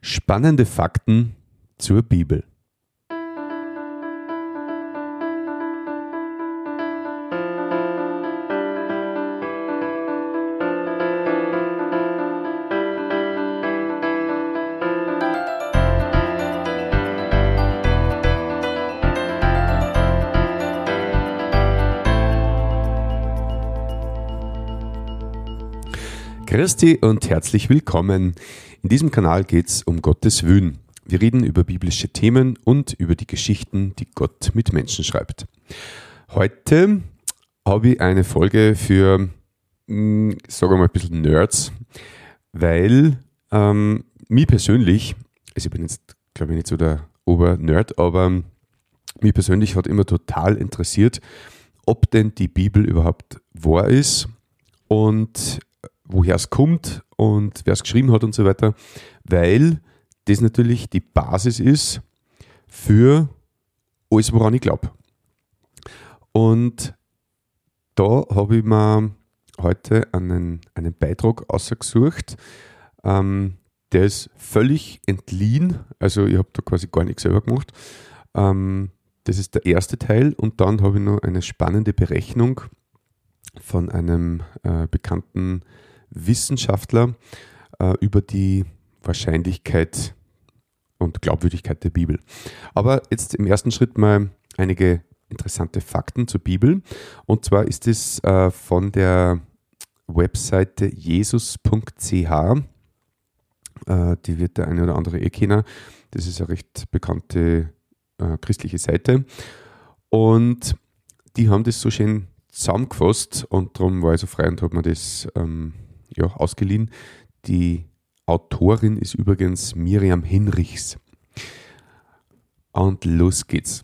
Spannende Fakten zur Bibel. Christi und herzlich willkommen. In diesem Kanal geht es um Gottes Wün. Wir reden über biblische Themen und über die Geschichten, die Gott mit Menschen schreibt. Heute habe ich eine Folge für, hm, sagen wir mal, ein bisschen Nerds, weil ähm, mich persönlich, also ich bin jetzt, glaube ich, nicht so der Ober-Nerd, aber mich persönlich hat immer total interessiert, ob denn die Bibel überhaupt wahr ist und woher es kommt und wer es geschrieben hat und so weiter, weil das natürlich die Basis ist für alles, woran ich glaube. Und da habe ich mir heute einen, einen Beitrag ausgesucht, ähm, der ist völlig entliehen, also ich habe da quasi gar nichts selber gemacht. Ähm, das ist der erste Teil und dann habe ich noch eine spannende Berechnung von einem äh, bekannten Wissenschaftler äh, über die Wahrscheinlichkeit und Glaubwürdigkeit der Bibel. Aber jetzt im ersten Schritt mal einige interessante Fakten zur Bibel. Und zwar ist es äh, von der Webseite jesus.ch. Äh, die wird der eine oder andere eh kennen. Das ist eine recht bekannte äh, christliche Seite. Und die haben das so schön zusammengefasst und darum war ich so frei und habe mir das ähm, ja, ausgeliehen. Die Autorin ist übrigens Miriam Hinrichs. Und los geht's.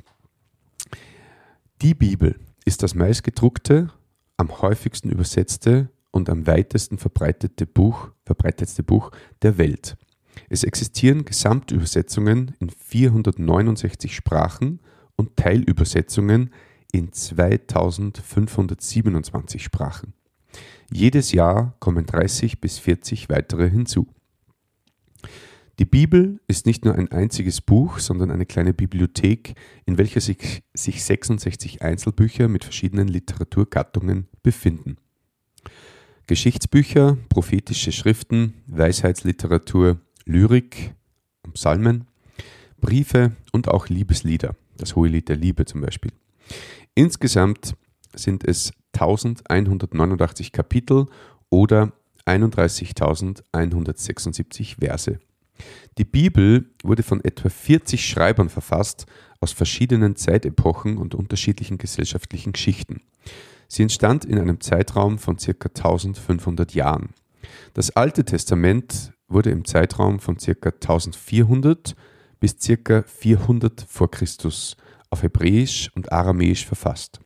Die Bibel ist das meistgedruckte, am häufigsten übersetzte und am weitesten verbreitete Buch, verbreitetste Buch der Welt. Es existieren Gesamtübersetzungen in 469 Sprachen und Teilübersetzungen in 2527 Sprachen. Jedes Jahr kommen 30 bis 40 weitere hinzu. Die Bibel ist nicht nur ein einziges Buch, sondern eine kleine Bibliothek, in welcher sich, sich 66 Einzelbücher mit verschiedenen Literaturgattungen befinden. Geschichtsbücher, prophetische Schriften, Weisheitsliteratur, Lyrik, Psalmen, Briefe und auch Liebeslieder, das Hohelied der Liebe zum Beispiel. Insgesamt sind es 1189 Kapitel oder 31.176 Verse. Die Bibel wurde von etwa 40 Schreibern verfasst aus verschiedenen Zeitepochen und unterschiedlichen gesellschaftlichen Geschichten. Sie entstand in einem Zeitraum von ca. 1500 Jahren. Das Alte Testament wurde im Zeitraum von ca. 1400 bis ca. 400 vor Christus auf Hebräisch und Aramäisch verfasst.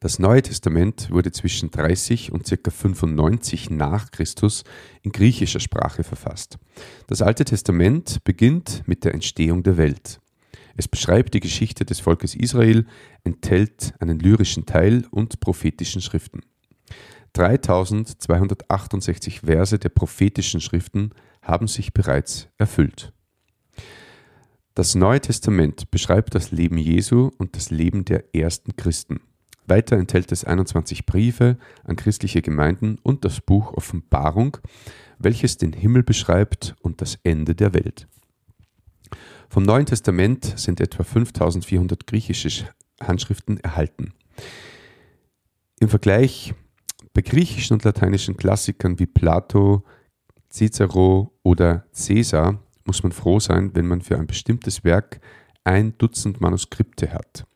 Das Neue Testament wurde zwischen 30 und ca. 95 nach Christus in griechischer Sprache verfasst. Das Alte Testament beginnt mit der Entstehung der Welt. Es beschreibt die Geschichte des Volkes Israel, enthält einen lyrischen Teil und prophetischen Schriften. 3268 Verse der prophetischen Schriften haben sich bereits erfüllt. Das Neue Testament beschreibt das Leben Jesu und das Leben der ersten Christen. Weiter enthält es 21 Briefe an christliche Gemeinden und das Buch Offenbarung, welches den Himmel beschreibt und das Ende der Welt. Vom Neuen Testament sind etwa 5400 griechische Handschriften erhalten. Im Vergleich bei griechischen und lateinischen Klassikern wie Plato, Cicero oder Caesar muss man froh sein, wenn man für ein bestimmtes Werk ein Dutzend Manuskripte hat.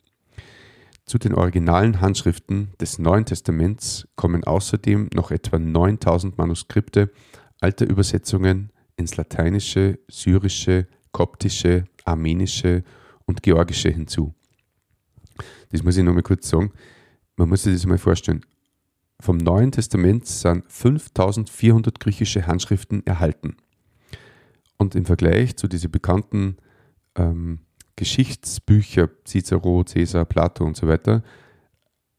Zu den originalen Handschriften des Neuen Testaments kommen außerdem noch etwa 9000 Manuskripte alter Übersetzungen ins Lateinische, Syrische, Koptische, Armenische und Georgische hinzu. Das muss ich noch mal kurz sagen. Man muss sich das mal vorstellen. Vom Neuen Testament sind 5400 griechische Handschriften erhalten. Und im Vergleich zu diesen bekannten ähm, Geschichtsbücher, Cicero, Caesar, Plato und so weiter,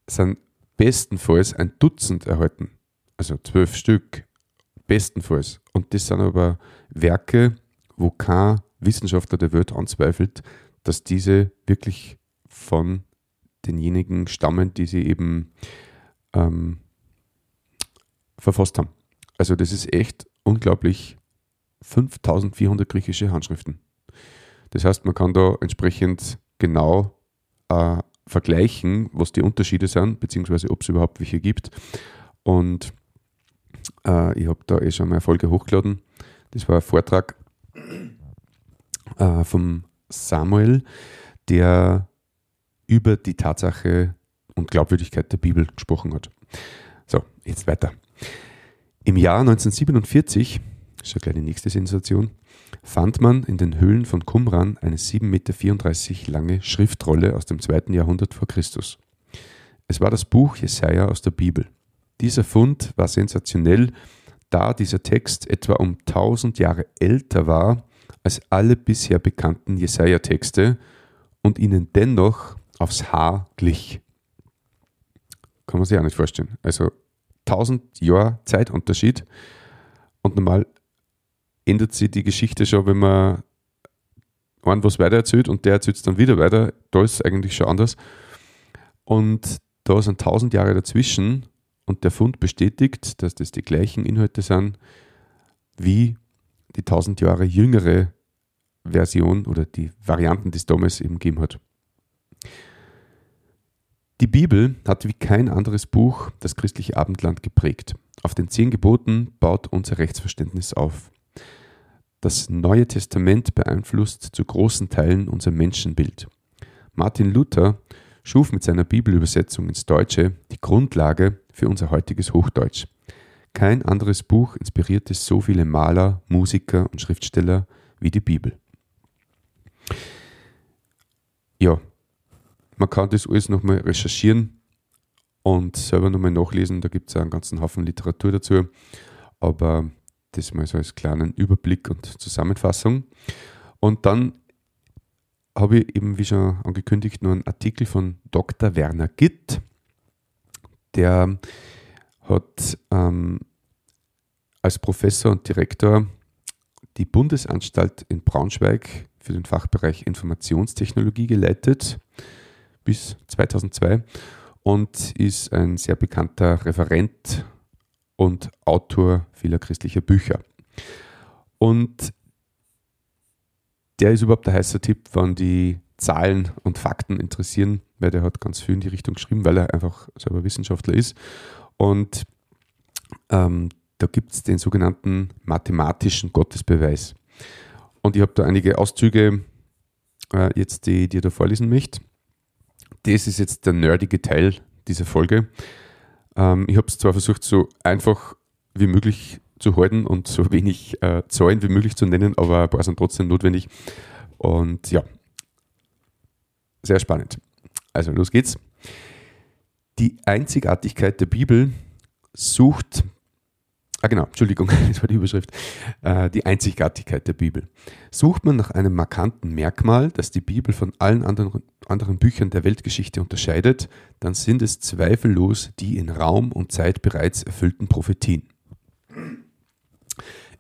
sind bestenfalls ein Dutzend erhalten. Also zwölf Stück, bestenfalls. Und das sind aber Werke wo kein Wissenschaftler der Welt anzweifelt, dass diese wirklich von denjenigen stammen, die sie eben ähm, verfasst haben. Also das ist echt unglaublich. 5400 griechische Handschriften. Das heißt, man kann da entsprechend genau äh, vergleichen, was die Unterschiede sind, beziehungsweise ob es überhaupt welche gibt. Und äh, ich habe da eh schon mal eine Folge hochgeladen. Das war ein Vortrag äh, vom Samuel, der über die Tatsache und Glaubwürdigkeit der Bibel gesprochen hat. So, jetzt weiter. Im Jahr 1947, das ist ja gleich die nächste Sensation, fand man in den Höhlen von Qumran eine 7,34 Meter lange Schriftrolle aus dem zweiten Jahrhundert vor Christus. Es war das Buch Jesaja aus der Bibel. Dieser Fund war sensationell, da dieser Text etwa um 1000 Jahre älter war als alle bisher bekannten Jesaja-Texte und ihnen dennoch aufs Haar glich. Kann man sich auch nicht vorstellen. Also 1000 Jahre Zeitunterschied und normal ändert sich die Geschichte schon, wenn man einen was weiter erzählt und der erzählt es dann wieder weiter. Da ist es eigentlich schon anders. Und da sind 1000 Jahre dazwischen und der Fund bestätigt, dass das die gleichen Inhalte sind wie die 1000 Jahre jüngere Version oder die Varianten, die es damals eben gegeben hat. Die Bibel hat wie kein anderes Buch das christliche Abendland geprägt. Auf den zehn Geboten baut unser Rechtsverständnis auf. Das Neue Testament beeinflusst zu großen Teilen unser Menschenbild. Martin Luther schuf mit seiner Bibelübersetzung ins Deutsche die Grundlage für unser heutiges Hochdeutsch. Kein anderes Buch inspirierte so viele Maler, Musiker und Schriftsteller wie die Bibel. Ja, man kann das alles nochmal recherchieren und selber nochmal nachlesen. Da gibt es einen ganzen Haufen Literatur dazu. Aber das mal so als kleinen Überblick und Zusammenfassung. Und dann habe ich eben, wie schon angekündigt, nur einen Artikel von Dr. Werner Gitt. Der hat ähm, als Professor und Direktor die Bundesanstalt in Braunschweig für den Fachbereich Informationstechnologie geleitet bis 2002 und ist ein sehr bekannter Referent und Autor vieler christlicher Bücher. Und der ist überhaupt der heiße Tipp, wenn die Zahlen und Fakten interessieren, weil der hat ganz viel in die Richtung geschrieben, weil er einfach selber Wissenschaftler ist. Und ähm, da gibt es den sogenannten mathematischen Gottesbeweis. Und ich habe da einige Auszüge äh, jetzt, die, ich da vorlesen möchte das ist jetzt der nerdige Teil dieser Folge. Ähm, ich habe es zwar versucht, so einfach wie möglich zu halten und so wenig äh, Zahlen wie möglich zu nennen, aber ein paar sind trotzdem notwendig. Und ja, sehr spannend. Also los geht's. Die Einzigartigkeit der Bibel sucht Ah genau, Entschuldigung, das war die Überschrift. Äh, die Einzigartigkeit der Bibel. Sucht man nach einem markanten Merkmal, das die Bibel von allen anderen, anderen Büchern der Weltgeschichte unterscheidet, dann sind es zweifellos die in Raum und Zeit bereits erfüllten Prophetien.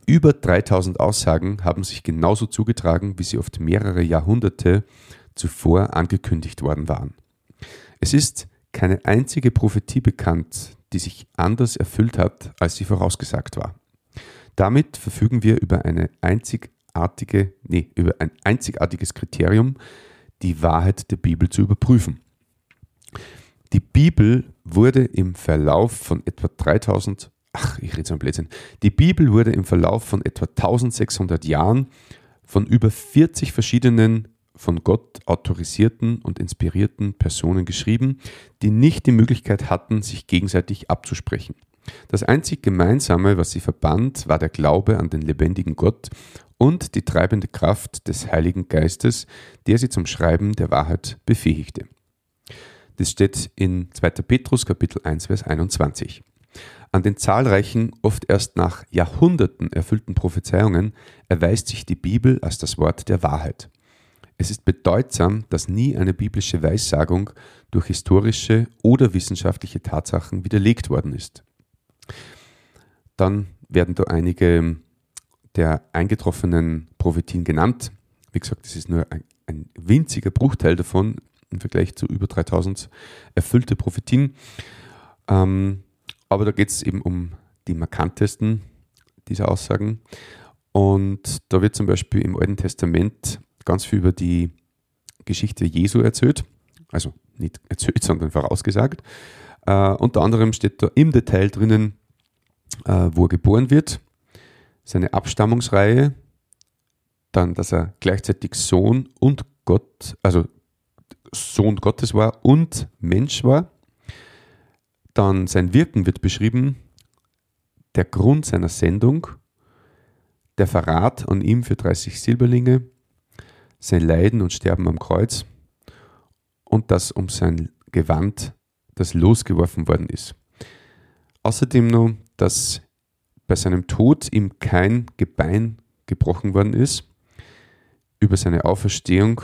Über 3000 Aussagen haben sich genauso zugetragen, wie sie oft mehrere Jahrhunderte zuvor angekündigt worden waren. Es ist keine einzige Prophetie bekannt, die sich anders erfüllt hat, als sie vorausgesagt war. Damit verfügen wir über eine einzigartige, nee, über ein einzigartiges Kriterium, die Wahrheit der Bibel zu überprüfen. Die Bibel wurde im Verlauf von etwa 3000, ach, ich rede so ein Blödsinn. Die Bibel wurde im Verlauf von etwa 1600 Jahren von über 40 verschiedenen von Gott autorisierten und inspirierten Personen geschrieben, die nicht die Möglichkeit hatten, sich gegenseitig abzusprechen. Das einzig Gemeinsame, was sie verband, war der Glaube an den lebendigen Gott und die treibende Kraft des Heiligen Geistes, der sie zum Schreiben der Wahrheit befähigte. Das steht in 2. Petrus Kapitel 1 Vers 21. An den zahlreichen, oft erst nach Jahrhunderten erfüllten Prophezeiungen erweist sich die Bibel als das Wort der Wahrheit. Es ist bedeutsam, dass nie eine biblische Weissagung durch historische oder wissenschaftliche Tatsachen widerlegt worden ist. Dann werden da einige der eingetroffenen Prophetien genannt. Wie gesagt, das ist nur ein, ein winziger Bruchteil davon im Vergleich zu über 3000 erfüllte Prophetien. Ähm, aber da geht es eben um die markantesten dieser Aussagen. Und da wird zum Beispiel im Alten Testament ganz viel über die Geschichte Jesu erzählt. Also nicht erzählt, sondern vorausgesagt. Äh, unter anderem steht da im Detail drinnen, äh, wo er geboren wird, seine Abstammungsreihe, dann, dass er gleichzeitig Sohn und Gott, also Sohn Gottes war und Mensch war. Dann sein Wirken wird beschrieben, der Grund seiner Sendung, der Verrat an ihm für 30 Silberlinge, sein Leiden und Sterben am Kreuz und dass um sein Gewand das losgeworfen worden ist. Außerdem noch, dass bei seinem Tod ihm kein Gebein gebrochen worden ist. Über seine Auferstehung,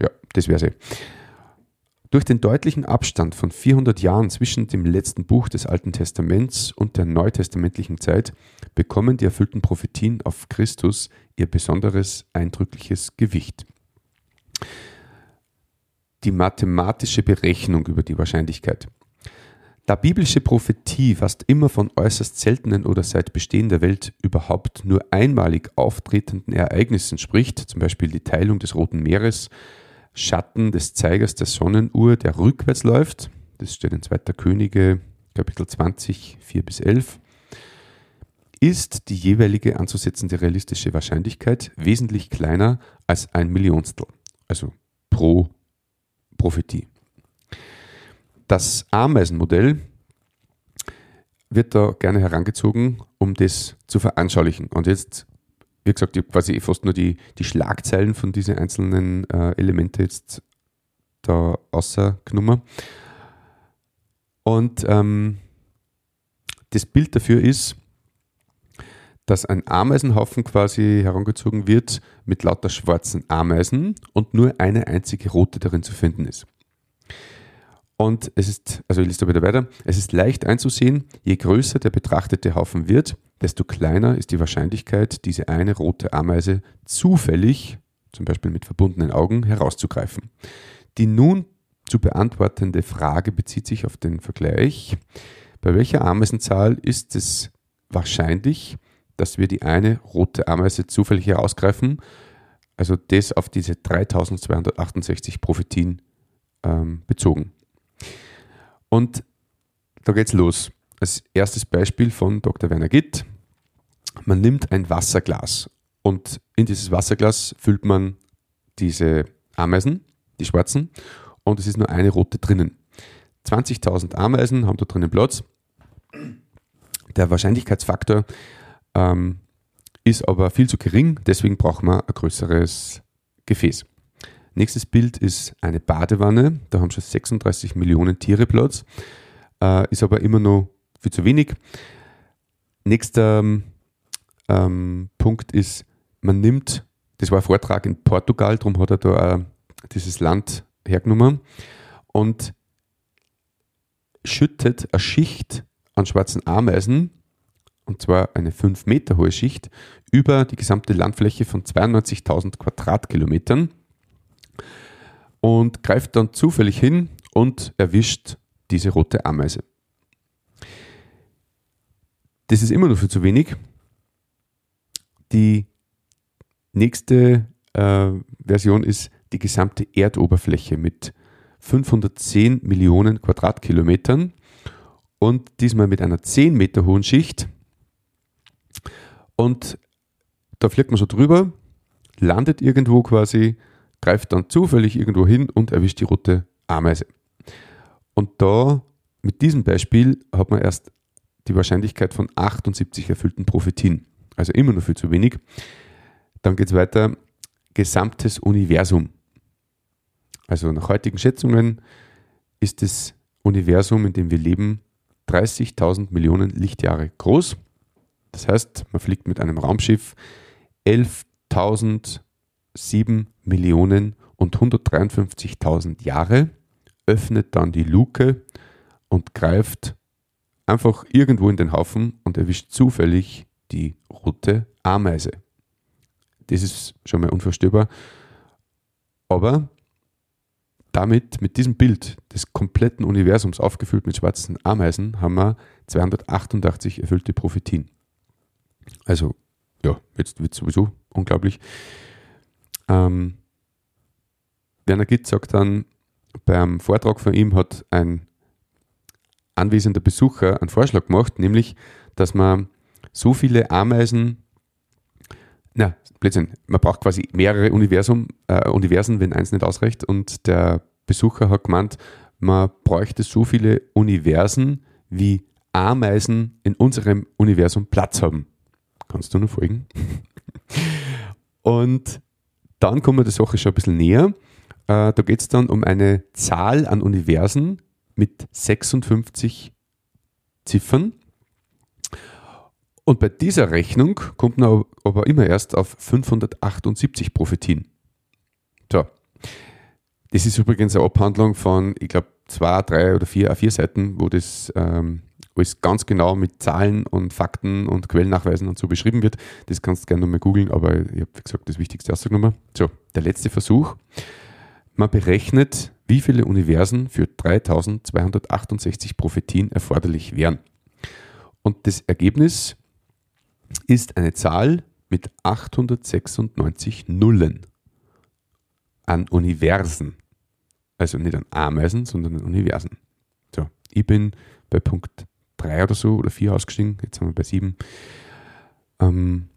ja, das wäre sie. Durch den deutlichen Abstand von 400 Jahren zwischen dem letzten Buch des Alten Testaments und der neutestamentlichen Zeit bekommen die erfüllten Prophetien auf Christus ihr besonderes eindrückliches Gewicht. Die mathematische Berechnung über die Wahrscheinlichkeit. Da biblische Prophetie fast immer von äußerst seltenen oder seit Bestehen der Welt überhaupt nur einmalig auftretenden Ereignissen spricht, zum Beispiel die Teilung des Roten Meeres, Schatten des Zeigers der Sonnenuhr, der rückwärts läuft. Das steht in 2. Könige, Kapitel 20, 4 bis 11. Ist die jeweilige anzusetzende realistische Wahrscheinlichkeit wesentlich kleiner als ein Millionstel, also pro Prophetie. Das Ameisenmodell wird da gerne herangezogen, um das zu veranschaulichen. Und jetzt wie gesagt, ich habe quasi fast nur die, die Schlagzeilen von diesen einzelnen äh, Elemente jetzt da außergenommen. Und ähm, das Bild dafür ist, dass ein Ameisenhaufen quasi herangezogen wird mit lauter schwarzen Ameisen und nur eine einzige rote darin zu finden ist. Und es ist, also ich lese da wieder weiter, es ist leicht einzusehen, je größer der betrachtete Haufen wird, desto kleiner ist die Wahrscheinlichkeit, diese eine rote Ameise zufällig, zum Beispiel mit verbundenen Augen, herauszugreifen. Die nun zu beantwortende Frage bezieht sich auf den Vergleich. Bei welcher Ameisenzahl ist es wahrscheinlich, dass wir die eine rote Ameise zufällig herausgreifen? Also das auf diese 3268 Prophetien ähm, bezogen. Und da geht's los. Als erstes Beispiel von Dr. Werner Gitt. Man nimmt ein Wasserglas und in dieses Wasserglas füllt man diese Ameisen, die schwarzen, und es ist nur eine rote drinnen. 20.000 Ameisen haben da drinnen Platz. Der Wahrscheinlichkeitsfaktor ähm, ist aber viel zu gering, deswegen braucht man ein größeres Gefäß. Nächstes Bild ist eine Badewanne. Da haben schon 36 Millionen Tiere Platz. Äh, ist aber immer noch viel zu wenig. Nächster ähm, Punkt ist, man nimmt, das war ein Vortrag in Portugal, darum hat er da äh, dieses Land hergenommen und schüttet eine Schicht an schwarzen Ameisen, und zwar eine 5 Meter hohe Schicht, über die gesamte Landfläche von 92.000 Quadratkilometern und greift dann zufällig hin und erwischt diese rote Ameise. Das ist immer noch viel zu wenig. Die nächste äh, Version ist die gesamte Erdoberfläche mit 510 Millionen Quadratkilometern und diesmal mit einer 10 Meter hohen Schicht. Und da fliegt man so drüber, landet irgendwo quasi greift dann zufällig irgendwo hin und erwischt die rote Ameise. Und da, mit diesem Beispiel, hat man erst die Wahrscheinlichkeit von 78 erfüllten Prophetien. Also immer noch viel zu wenig. Dann geht es weiter, gesamtes Universum. Also nach heutigen Schätzungen ist das Universum, in dem wir leben, 30.000 Millionen Lichtjahre groß. Das heißt, man fliegt mit einem Raumschiff 11.000 7 Millionen und 153.000 Jahre, öffnet dann die Luke und greift einfach irgendwo in den Haufen und erwischt zufällig die rote Ameise. Das ist schon mal unvorstellbar. Aber damit, mit diesem Bild des kompletten Universums aufgefüllt mit schwarzen Ameisen, haben wir 288 erfüllte Prophetien. Also, ja, jetzt wird es sowieso unglaublich. Ähm, Werner Gitt sagt dann, beim Vortrag von ihm hat ein anwesender Besucher einen Vorschlag gemacht, nämlich, dass man so viele Ameisen, na, Blödsinn, man braucht quasi mehrere Universum, äh, Universen, wenn eins nicht ausreicht. Und der Besucher hat gemeint, man bräuchte so viele Universen, wie Ameisen in unserem Universum Platz haben. Kannst du noch folgen? Und dann kommen wir der Sache schon ein bisschen näher. Äh, da geht es dann um eine Zahl an Universen mit 56 Ziffern. Und bei dieser Rechnung kommt man aber immer erst auf 578 Prophetien. So. Das ist übrigens eine Abhandlung von, ich glaube, zwei, drei oder vier, vier Seiten, wo das ähm, alles ganz genau mit Zahlen und Fakten und Quellennachweisen und so beschrieben wird. Das kannst du gerne nochmal googeln, aber ich habe, wie gesagt, das Wichtigste ausgenommen. So, der letzte Versuch. Man berechnet, wie viele Universen für 3268 Prophetien erforderlich wären. Und das Ergebnis ist eine Zahl mit 896 Nullen an Universen. Also nicht an Ameisen, sondern an Universen. So, ich bin bei Punkt 3 oder so oder 4 ausgestiegen, jetzt sind wir bei 7. Ähm,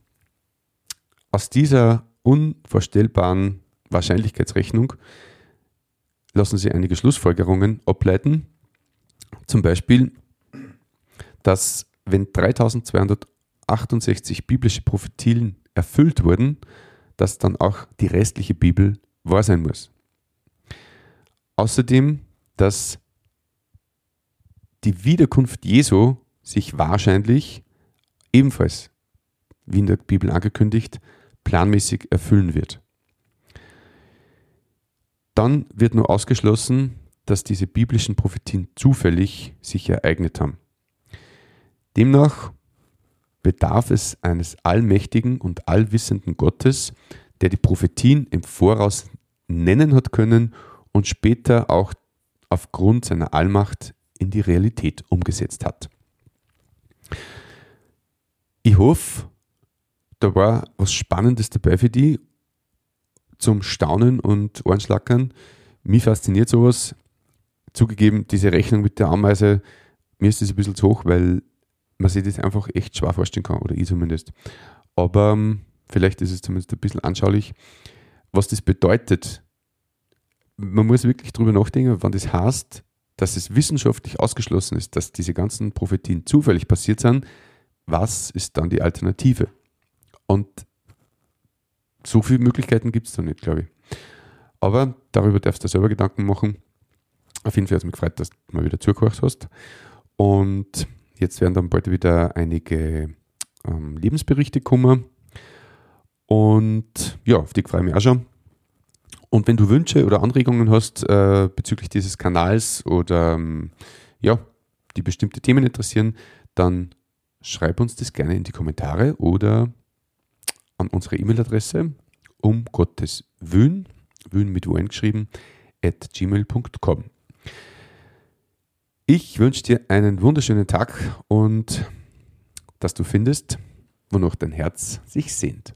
aus dieser unvorstellbaren Wahrscheinlichkeitsrechnung lassen sich einige Schlussfolgerungen ableiten. Zum Beispiel, dass wenn 3268 biblische Prophetien erfüllt wurden, dass dann auch die restliche Bibel wahr sein muss. Außerdem, dass die Wiederkunft Jesu sich wahrscheinlich ebenfalls, wie in der Bibel angekündigt, planmäßig erfüllen wird. Dann wird nur ausgeschlossen, dass diese biblischen Prophetien zufällig sich ereignet haben. Demnach bedarf es eines allmächtigen und allwissenden Gottes, der die Prophetien im Voraus nennen hat können und später auch aufgrund seiner Allmacht in die Realität umgesetzt hat. Ich hoffe, da war was Spannendes dabei für die zum Staunen und Ohrenschlackern. Mich fasziniert sowas. Zugegeben, diese Rechnung mit der Ameise, mir ist das ein bisschen zu hoch, weil man sich das einfach echt schwer vorstellen kann, oder ich zumindest. Aber ähm, vielleicht ist es zumindest ein bisschen anschaulich, was das bedeutet. Man muss wirklich drüber nachdenken, wann das heißt, dass es wissenschaftlich ausgeschlossen ist, dass diese ganzen Prophetien zufällig passiert sind. Was ist dann die Alternative? Und so viele Möglichkeiten gibt es da nicht, glaube ich. Aber darüber darfst du selber Gedanken machen. Auf jeden Fall hat es mich gefreut, dass du mal wieder zugehört hast. Und jetzt werden dann bald wieder einige ähm, Lebensberichte kommen. Und ja, auf die freue ich mich auch schon. Und wenn du Wünsche oder Anregungen hast äh, bezüglich dieses Kanals oder ähm, ja, die bestimmte Themen interessieren, dann schreib uns das gerne in die Kommentare oder an unsere E-Mail-Adresse um Gottes Wün, Wün mit Wün geschrieben, at gmail.com. Ich wünsche dir einen wunderschönen Tag und dass du findest, wonach dein Herz sich sehnt.